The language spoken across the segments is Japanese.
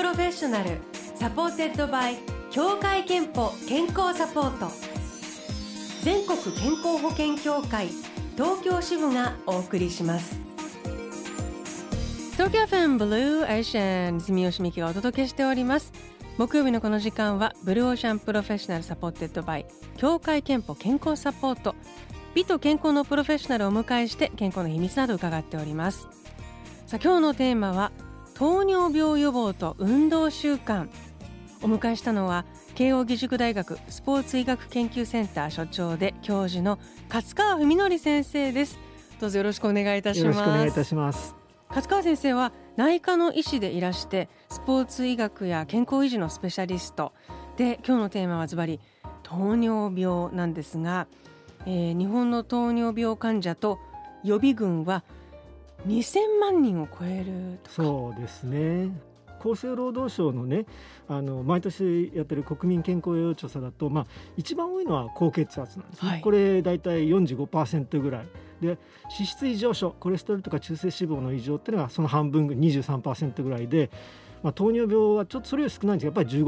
Professional supported by 協会けんぽ健康サポート。全国健康保険協会東京支部がお送りします。東京 FM Blue Ocean 住吉美紀がお届けしております。木曜日のこの時間は Blue Ocean Professional supported by 協会けんぽ健康サポート。美と健康のプロフェッショナルをお迎えして健康の秘密など伺っております。さあ今日のテーマは糖尿病予防と運動習慣。お迎えしたのは慶應義塾大学スポーツ医学研究センター所長で教授の勝川文則先生です。どうぞよろしくお願いいたします。よろしくお願いいたします。勝川先生は内科の医師でいらしてスポーツ医学や健康維持のスペシャリストで今日のテーマはズバリ糖尿病なんですが、えー、日本の糖尿病患者と予備軍は2000万人を超えるそうですね。厚生労働省のねあの毎年やってる国民健康栄養調査だと、まあ、一番多いのは高血圧なんですね、はい、これ大体45%ぐらい。で脂質異常症コレステロールとか中性脂肪の異常っていうのはその半分23%ぐらいで、まあ、糖尿病はちょっとそれより少ないんですけどやっぱり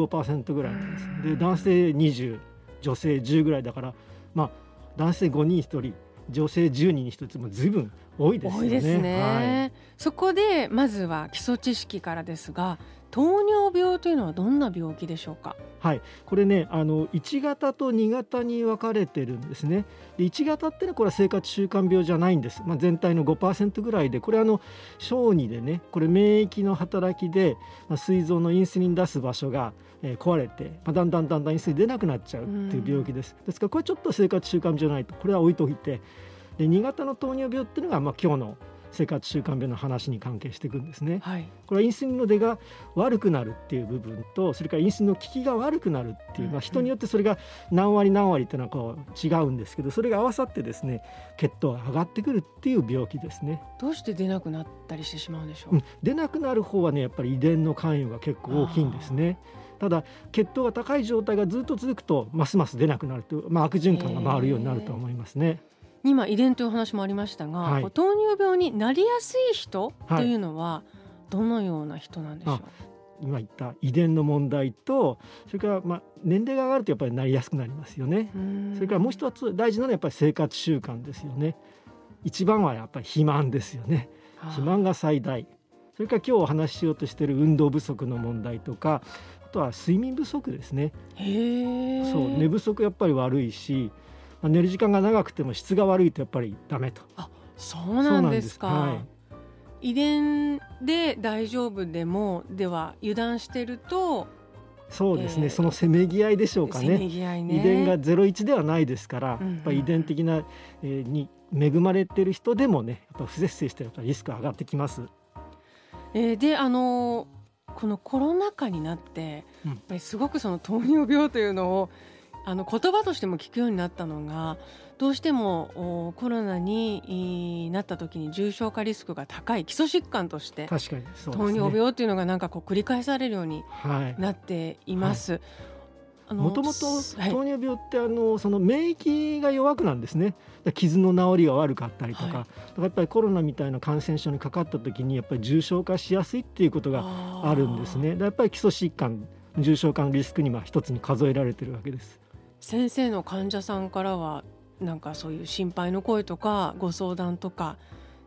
15%ぐらいなんです。で男性20女性10ぐらいだから、まあ、男性5人1人女性10人に1つもずいぶん多いですね。多いですね、はい、そこでまずは基礎知識からですが糖尿病というのはどんな病気でしょうか？はい。これねあの1型と2型に分かれてるんですね。で1型ってのはこれは生活習慣病じゃないんです、まあ、全体の5%ぐらいでこれあの小児でねこれ免疫の働きで、まあ、膵臓のインスリン出す場所が、えー、壊れて、まあ、だんだんだんだんインスリン出なくなっちゃうっていう病気です、ですからこれちょっと生活習慣病じゃないとこれは置いといて。で2型の糖尿病っていうのが、まあ、今日の生活習慣病の話に関係していくんですね、はい、これはインスリンの出が悪くなるっていう部分とそれからインスリンの効きが悪くなるっていう、まあ、人によってそれが何割何割っていうのはこう違うんですけどそれが合わさってですね血糖が上がってくるっていう病気ですね。どうして出なくなったりしてしまうんでしょう、うん、出なくなる方はねやっぱり遺伝の関与が結構大きいんですね。ただ血糖が高い状態がずっと続くとますます出なくなるという、まあ、悪循環が回るようになると思いますね。今遺伝という話もありましたが、はい、糖尿病になりやすい人というのはどのような人なんでしょう、今言った遺伝の問題とそれからまあ年齢が上がるとやっぱりなりやすくなりますよね。それからもう一つ大事なのはやっぱり生活習慣ですよね。一番はやっぱり肥満ですよね。肥満が最大。それから今日お話ししようとしている運動不足の問題とかあとは睡眠不足ですね。そう寝不足やっぱり悪いしまあ、寝る時間が長くても質が悪いとやっぱりダメと。あそうなんですか。はい、遺伝で大丈夫でもでは油断してるとそうですね、えー、そのせめぎ合いでしょうかね、ね、遺伝がゼロ一ではないですから、うんうん、やっぱ遺伝的な、えー、に恵まれてる人でもねやっぱ不節制してるとリスク上がってきます。えー、であのこのコロナ禍になって、やっぱりすごくその糖尿病というのをあの言葉としても聞くようになったのがどうしてもコロナになった時に重症化リスクが高い基礎疾患として確かに、ね、糖尿病っていうのがなんかこう繰り返されるようになっています。もともと糖尿病ってあのその免疫が弱くなんですね。傷の治りが悪かったりとか,、はい、だからやっぱりコロナみたいな感染症にかかった時にやっぱり重症化しやすいっていうことがあるんですね。やっぱり基礎疾患重症化のリスクには一つに数えられてるわけです。先生の患者さんからはなんかそういう心配の声とかご相談とか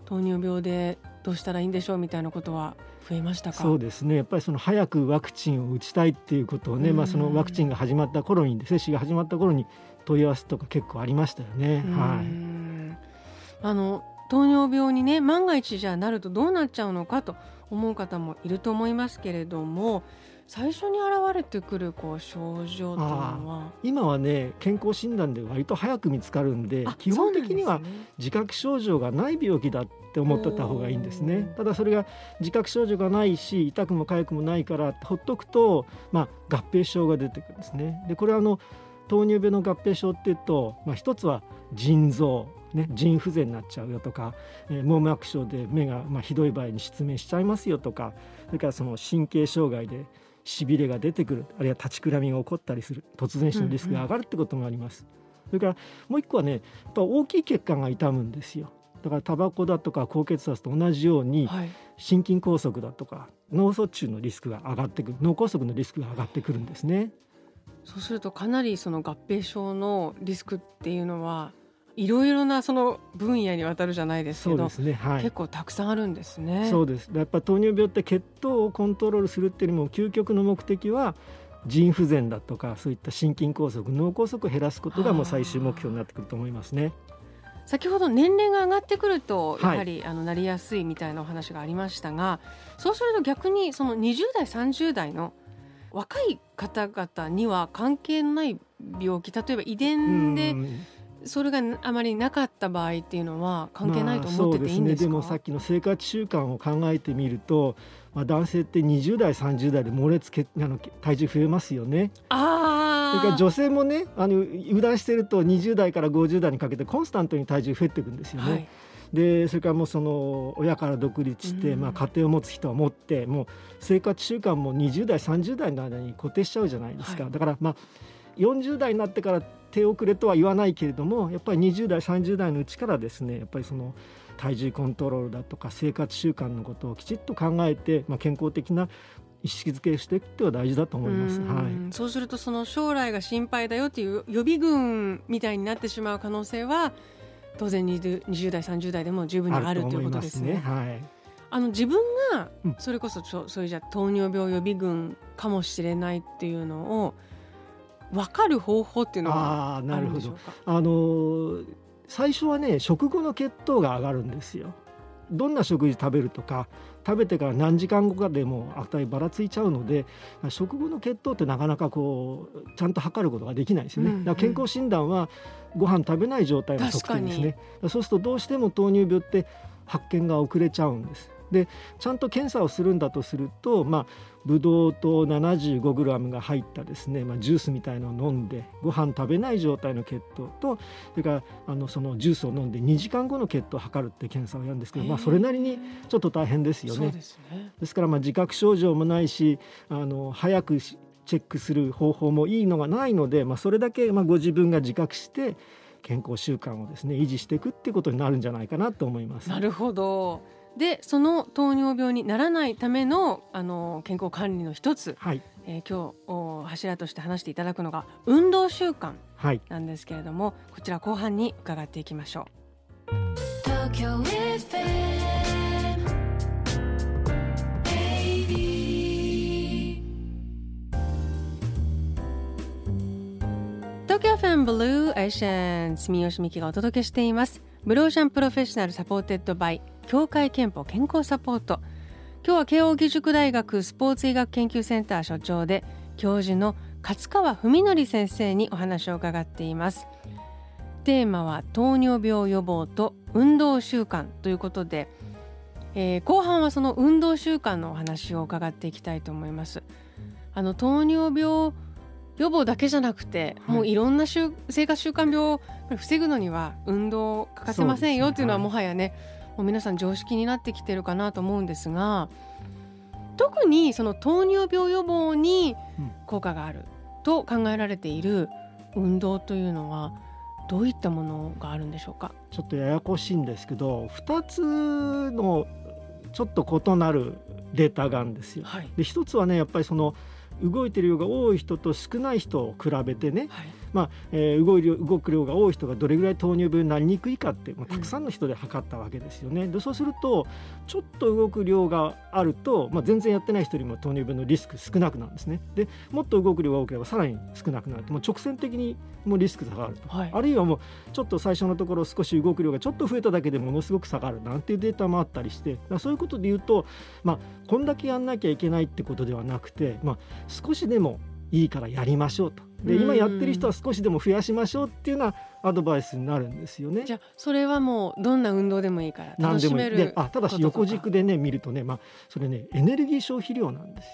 糖尿病でどうしたらいいんでしょうみたいなことは増えましたか？そうですね。やっぱりその早くワクチンを打ちたいっていうことをね、まあ、そのワクチンが始まった頃に接種が始まった頃に問い合わせとか結構ありましたよね。はい、あの糖尿病にね万が一じゃなるとどうなっちゃうのかと思う方もいると思いますけれども最初に現れてくるこう症状というのは。今はね健康診断で割と早く見つかるんで基本的には自覚症状がない病気だって思ってた方がいいんですね。ただそれが自覚症状がないし痛くも痒くもないからほっとくと、まあ、合併症が出てくるんですね。でこれはあの糖尿病の合併症っていうと、まあ、一つは腎臓ね、腎不全になっちゃうよとか、えー、網膜症で目が、まあ、ひどい場合に失明しちゃいますよとかそれからその神経障害でしびれが出てくるあるいは立ちくらみが起こったりする突然死のリスクが上がるってこともあります。うんうん、それからもう一個はねやっぱ大きい血管が痛むんですよ。だからタバコだとか高血圧と同じように、はい心筋梗塞だとか脳卒中のリスクが上がってくる脳梗塞のリスクが上がってくるんですね。そうするとかなりその合併症のリスクっていうのはいろいろなその分野にわたるじゃないですけどね。はい。結構たくさんあるんですね。そうです。やっぱ糖尿病って血糖をコントロールするっていうよりも究極の目的は腎不全だとかそういった心筋梗塞脳梗塞を減らすことがもう最終目標になってくると思いますね。先ほど年齢が上がってくるとやはいはり、あのなりやすいみたいなお話がありましたがそうすると逆にその20代30代の若い方々には関係ない病気例えば遺伝でうんそれがあまりなかった場合っていうのは関係ないと思ってていいんですか、まあ、そうですね。でもさっきの生活習慣を考えてみると、まあ、男性って20代30代で猛烈けあの体重増えますよね。ああそれから女性もねあの油断してると20代から50代にかけてコンスタントに体重増えていくんですよね。はい。でそれからもうその親から独立して、うん。まあ、家庭を持つ人は持ってもう生活習慣も20代30代の間に固定しちゃうじゃないですか、はい。だからまあ40代になってから手遅れとは言わないけれどもやっぱり20代30代のうちからですねやっぱりその体重コントロールだとか生活習慣のことをきちっと考えて、まあ、健康的な意識づけをしていくっては大事だと思います。うん。はい。そうするとその将来が心配だよっていう予備軍みたいになってしまう可能性は当然 20, 20代30代でも十分にあるということですね。はい、あの自分がうん。それこそちょそういうじゃ糖尿病予備軍かもしれないっていうのを分かる方法っていうのはあなるほど。あのー最初はね食後の血糖が上がるんですよ。どんな食事食べるとか食べてから何時間後かでも値ばらついちゃうので食後の血糖ってなかなかこうちゃんと測ることができないですよね。うんうん健康診断はご飯食べない状態の測定ですね。そうするとどうしても糖尿病って発見が遅れちゃうんです。でちゃんと検査をするんだとすると、まあ、ブドウ糖 75g が入ったですね、まあ、ジュースみたいのを飲んでご飯食べない状態の血糖とそれからあのそのジュースを飲んで2時間後の血糖を測るって検査をやるんですけど、まあ、それなりにちょっと大変ですよね。ですね。ですからまあ自覚症状もないしあの早くしチェックする方法もいいのがないので、まあ、それだけまあご自分が自覚して健康習慣をですね維持していくっていうことになるんじゃないかなと思います。なるほど。でその糖尿病にならないためのあの健康管理の一つ、はい、えー今日お柱として話していただくのが運動習慣はい、なんですけれどもこちら後半に伺っていきましょう。東京 FM 80東京 FM Blue Ocean 住吉美紀がお届けしています。 Blue Ocean Professional supported by 協会けんぽ健康サポート。今日は慶應義塾大学スポーツ医学研究センター所長で教授の勝川史憲先生にお話を伺っています。テーマは糖尿病予防と運動習慣ということで、えー後半はその運動習慣のお話を伺っていきたいと思います。あの糖尿病予防だけじゃなくて、はい。もういろんな習生活習慣病を防ぐのには運動欠かせませんよそうですねっていうのははい。もはやねもう皆さん常識になってきてるかなと思うんですが特にその糖尿病予防にうん効果があると考えられている運動というのはどういったものがあるんでしょうか？ちょっとややこしいんですけど2つのちょっと異なるデータがあるんですよ。はい、で一つはねやっぱりその動いてる量が多い人と少ない人を比べてね、はいまあえー動い量動く量が多い人がどれぐらい糖尿病になりにくいかって、まあ、たくさんの人で測ったわけですよね。でそうするとちょっと動く量があると、まあ、全然やってない人よりも糖尿病のリスク少なくなるんですね。でもっと動く量が多ければさらに少なくなるともう直線的にもうリスクが下がると。はいあるいはもうちょっと最初のところ少し動く量がちょっと増えただけでものすごく下がるなんていうデータもあったりしてそういうことで言うと、まあ、こんだけやんなきゃいけないってことではなくて、まあ、少しでもいいからやりましょうと。でうん。今やってる人は少しでも増やしましょうっていうようなアドバイスになるんですよね。じ。ゃあそれはもうどんな運動でもいいから何でもいい。楽しめるであただし横軸でね見るとね、まあ、それねエネルギー消費量なんです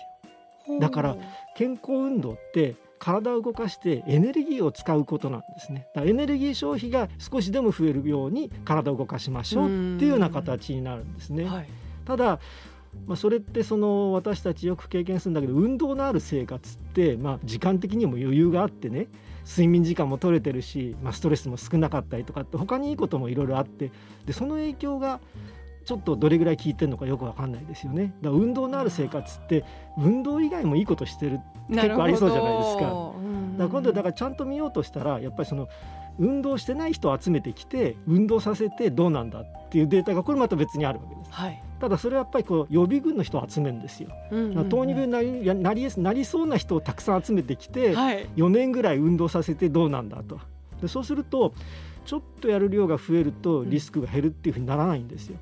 よ。だから健康運動って体を動かしてエネルギーを使うことなんですね。エネルギー消費が少しでも増えるように体を動かしましょうっていうような形になるんですね、はい。ただまあ、それってその私たちよく経験するんだけど運動のある生活って、まあ、時間的にも余裕があってね睡眠時間も取れてるし、まあ、ストレスも少なかったりとかって他にいいこともいろいろあってでその影響がちょっとどれぐらい効いてるのかよくわかんないですよね。だから運動のある生活って運動以外もいいことしてる結構ありそうじゃないですかうんだから今度だからちゃんと見ようとしたらやっぱりその運動してない人を集めてきて運動させてどうなんだっていうデータがこれまた別にあるわけです。はい、ただそれはやっぱりこう予備軍の人を集めるんですよ。糖尿病になりやなりそうな人をたくさん集めてきて、はい、4年ぐらい運動させてどうなんだと。でそうするとちょっとやる量が増えるとリスクが減るっていうふうにならないんですよ。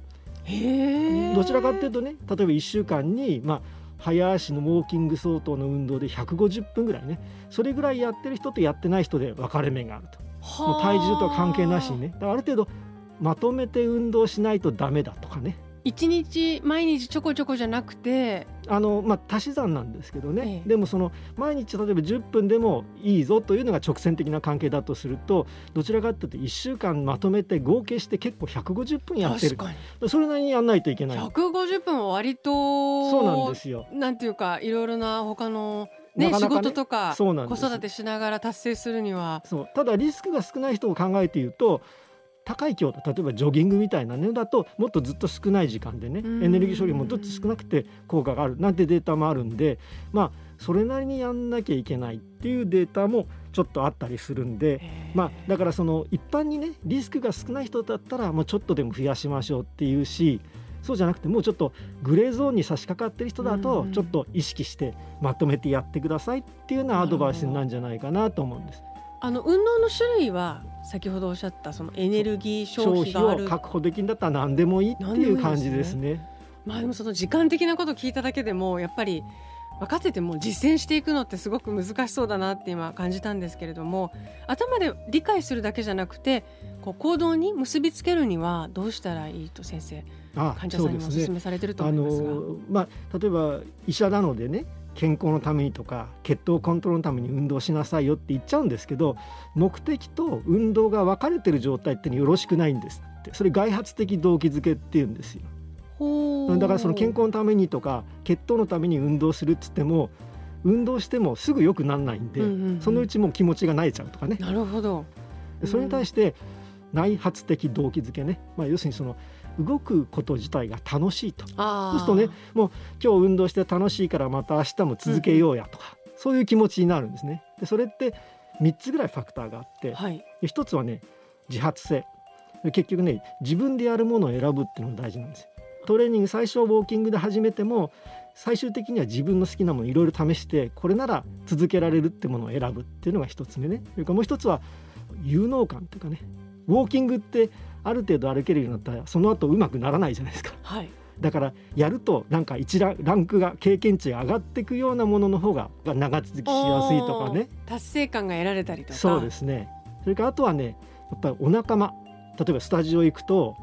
どちらかっていうとね例えば1週間にまあ早足のウォーキング相当の運動で150分ぐらいねそれぐらいやってる人とやってない人で分かれ目があると。もう体重とは関係なしにね。ある程度まとめて運動しないとダメだとかね一日毎日ちょこちょこじゃなくてあのまあ足し算なんですけどね、ええ。でもその毎日例えば10分でもいいぞというのが直線的な関係だとするとどちらかというと1週間まとめて合計して結構150分やってる。確かに。それなりにやんないといけない。150分は割とそうなんですよ。なんていうかいろいろな他のねなかなかね。仕事とかそうなんです子育てしながら達成するには。そう。ただリスクが少ない人を考えて言うと高い強度例えばジョギングみたいなのだともっとずっと少ない時間でねうん。エネルギー処理もずっと少なくて効果があるなんてデータもあるんでまあそれなりにやんなきゃいけないっていうデータもちょっとあったりするんでまあだからその一般にねリスクが少ない人だったらもうちょっとでも増やしましょうっていうしそうじゃなくてもうちょっとグレーゾーンに差し掛かってる人だとうん。ちょっと意識してまとめてやってくださいっていうようなアドバイスになるんじゃないかなと思うんです。あの運動の種類は先ほどおっしゃったそのエネルギー消消費を確保できるんだったら何でもいいっていう感じですね。まあでもその時間的なことを聞いただけでもやっぱり分かってても実践していくのってすごく難しそうだなって今感じたんですけれども頭で理解するだけじゃなくてこう行動に結びつけるにはどうしたらいいと先生あ患者さんにもお勧めされてるとあ思いますが。のまあ例えば医者なのでね健康のためにとか血糖コントロールのために運動しなさいよって言っちゃうんですけど目的と運動が分かれてる状態ってよろしくないんですって。それ外発的動機づけって言うんですよ。だからその健康のためにとか血糖のために運動するっつっても運動してもすぐ良くならないんで、うんうんうん。そのうちもう気持ちが慣れちゃうとかね。なるほど。でそれに対して内発的動機づけね、まあ、要するにその動くこと自体が楽しいとあそうするとねもう今日運動して楽しいからまた明日も続けようやとか、そういう気持ちになるんですね。でそれって3つぐらいファクターがあってはい。で1つはね自発性で結局ね自分でやるものを選ぶっていうのが大事なんですよ。トレーニング最初はウォーキングで始めても最終的には自分の好きなものいろいろ試してこれなら続けられるってものを選ぶっていうのが一つ目ねそれからもう一つは有能感っていうかねウォーキングってある程度歩けるようになったらその後うまくならないじゃないですかはい。だからやるとなんか一ランランクが経験値が上がっていくようなものの方が長続きしやすいとかね達成感が得られたりとか。そうですねそれからあとはねやっぱりお仲間例えばスタジオ行くと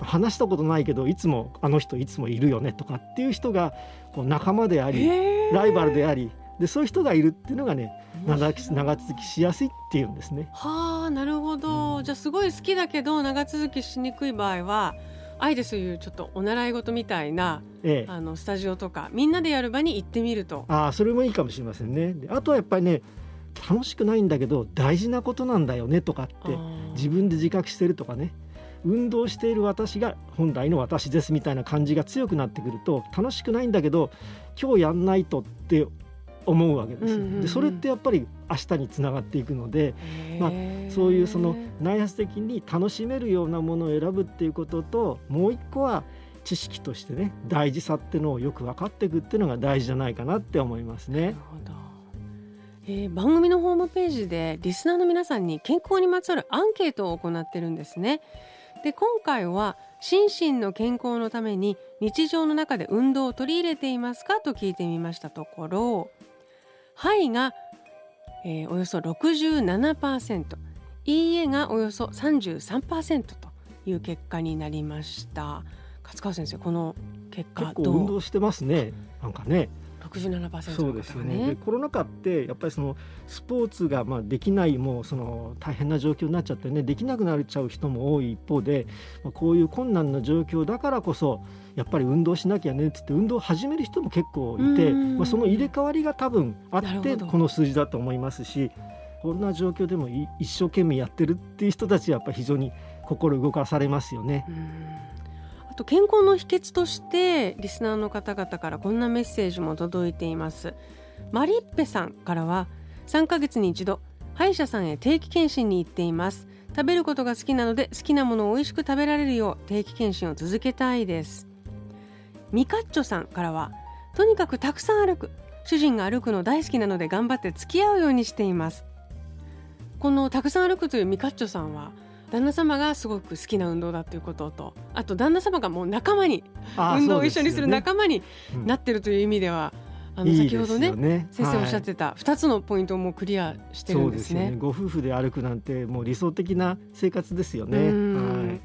話したことないけどいつもあの人いつもいるよねとかっていう人がこう仲間でありライバルでありでそういう人がいるっていうのがね長き長続きしやすいっていうんですね。はあなるほどじゃあすごい好きだけど長続きしにくい場合はあえてそういうちょっとお習い事みたいなええ、あのスタジオとかみんなでやる場に行ってみると。ああそれもいいかもしれませんね。であとはやっぱりね楽しくないんだけど大事なことなんだよねとかって自分で自覚してるとかね運動している私が本来の私ですみたいな感じが強くなってくると楽しくないんだけど今日やんないとって思うわけですでそれってやっぱり明日につながっていくのでまあそういうその内発的に楽しめるようなものを選ぶっていうことともう一個は知識としてね大事さってのをよく分かっていくっていうのが大事じゃないかなって思いますねなる。ほど、えー番組のホームページでリスナーの皆さんに健康にまつわるアンケートを行ってるんですね。で今回は心身の健康のために日常の中で運動を取り入れていますかと聞いてみましたところ「はい」が、えーおよそ67%「いいえ」がおよそ33%という結果になりました。勝川先生この結果結構どう？運動してますね。なんかね67%そうですよね。でコロナ禍ってやっぱりそのスポーツがまあできないもうその大変な状況になっちゃってねできなくなっちゃう人も多い一方で、まあ、こういう困難な状況だからこそやっぱり運動しなきゃねっつって運動を始める人も結構いて、まあ、その入れ替わりが多分あってこの数字だと思いますしこんな状況でも一生懸命やってるっていう人たちはやっぱり非常に心動かされますよね。と健康の秘訣としてリスナーの方々からこんなメッセージも届いています。マリッペさんからは3ヶ月に一度歯医者さんへ定期検診に行っています。食べることが好きなので好きなものを美味しく食べられるよう定期検診を続けたいです。ミカッチョさんからはとにかくたくさん歩く。主人が歩くの大好きなので頑張って付き合うようにしています。このたくさん歩くというミカッチョさんは旦那様がすごく好きな運動だということとあと旦那様がもう仲間に運動を一緒にする仲間になってるという意味では、あの先ほどね、ね、先生おっしゃってた2つのポイントもクリアしてるんですね。すねご夫婦で歩くなんてもう理想的な生活ですよね。はい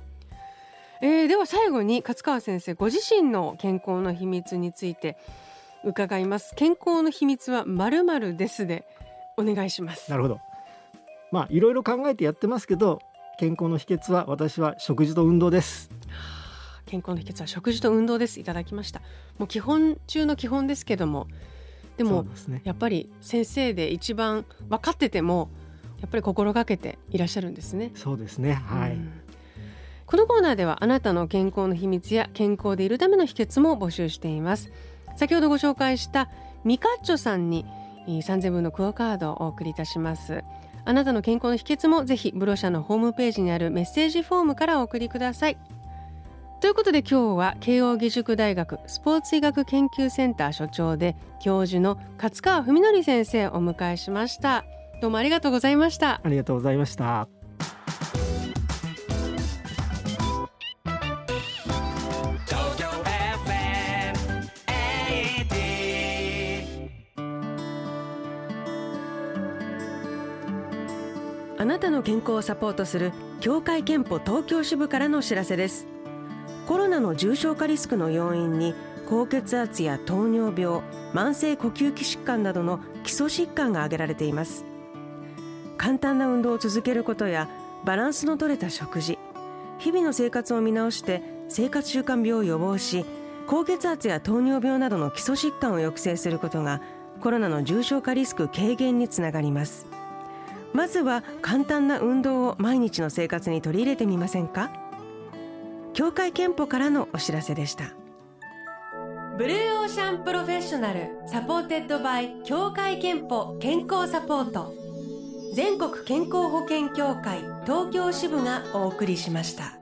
えー、では最後に勝川先生ご自身の健康の秘密について伺います。健康の秘密はまるまるですでお願いします。なるほど。まあいろいろ考えてやってますけど健康の秘訣は私は食事と運動です。健康の秘訣は食事と運動です。いただきました。もう基本中の基本ですけどもでも、ね、やっぱり先生で一番分かっててもやっぱり心がけていらっしゃるんですね。そうですね。はい、このコーナーではあなたの健康の秘密や健康でいるための秘訣も募集しています。先ほどご紹介したミカッチョさんに3000分のクオカードをお送りいたしますあなたの健康の秘訣もぜひブロシャのホームページにあるメッセージフォームからお送りください。ということで今日は慶應義塾大学スポーツ医学研究センター所長で教授の勝川文則先生をお迎えしました。どうもありがとうございました。ありがとうございました。あなたの健康をサポートする協会憲法東京支部からのお知らせです。コロナの重症化リスクの要因に高血圧や糖尿病慢性呼吸器疾患などの基礎疾患が挙げられています。簡単な運動を続けることやバランスの取れた食事日々の生活を見直して生活習慣病を予防し高血圧や糖尿病などの基礎疾患を抑制することがコロナの重症化リスク軽減につながります。まずは簡単な運動を毎日の生活に取り入れてみませんか？協会けんぽからのお知らせでした。 Blue Ocean Professional supported by 協会けんぽ健康サポート。全国健康保険協会東京支部がお送りしました。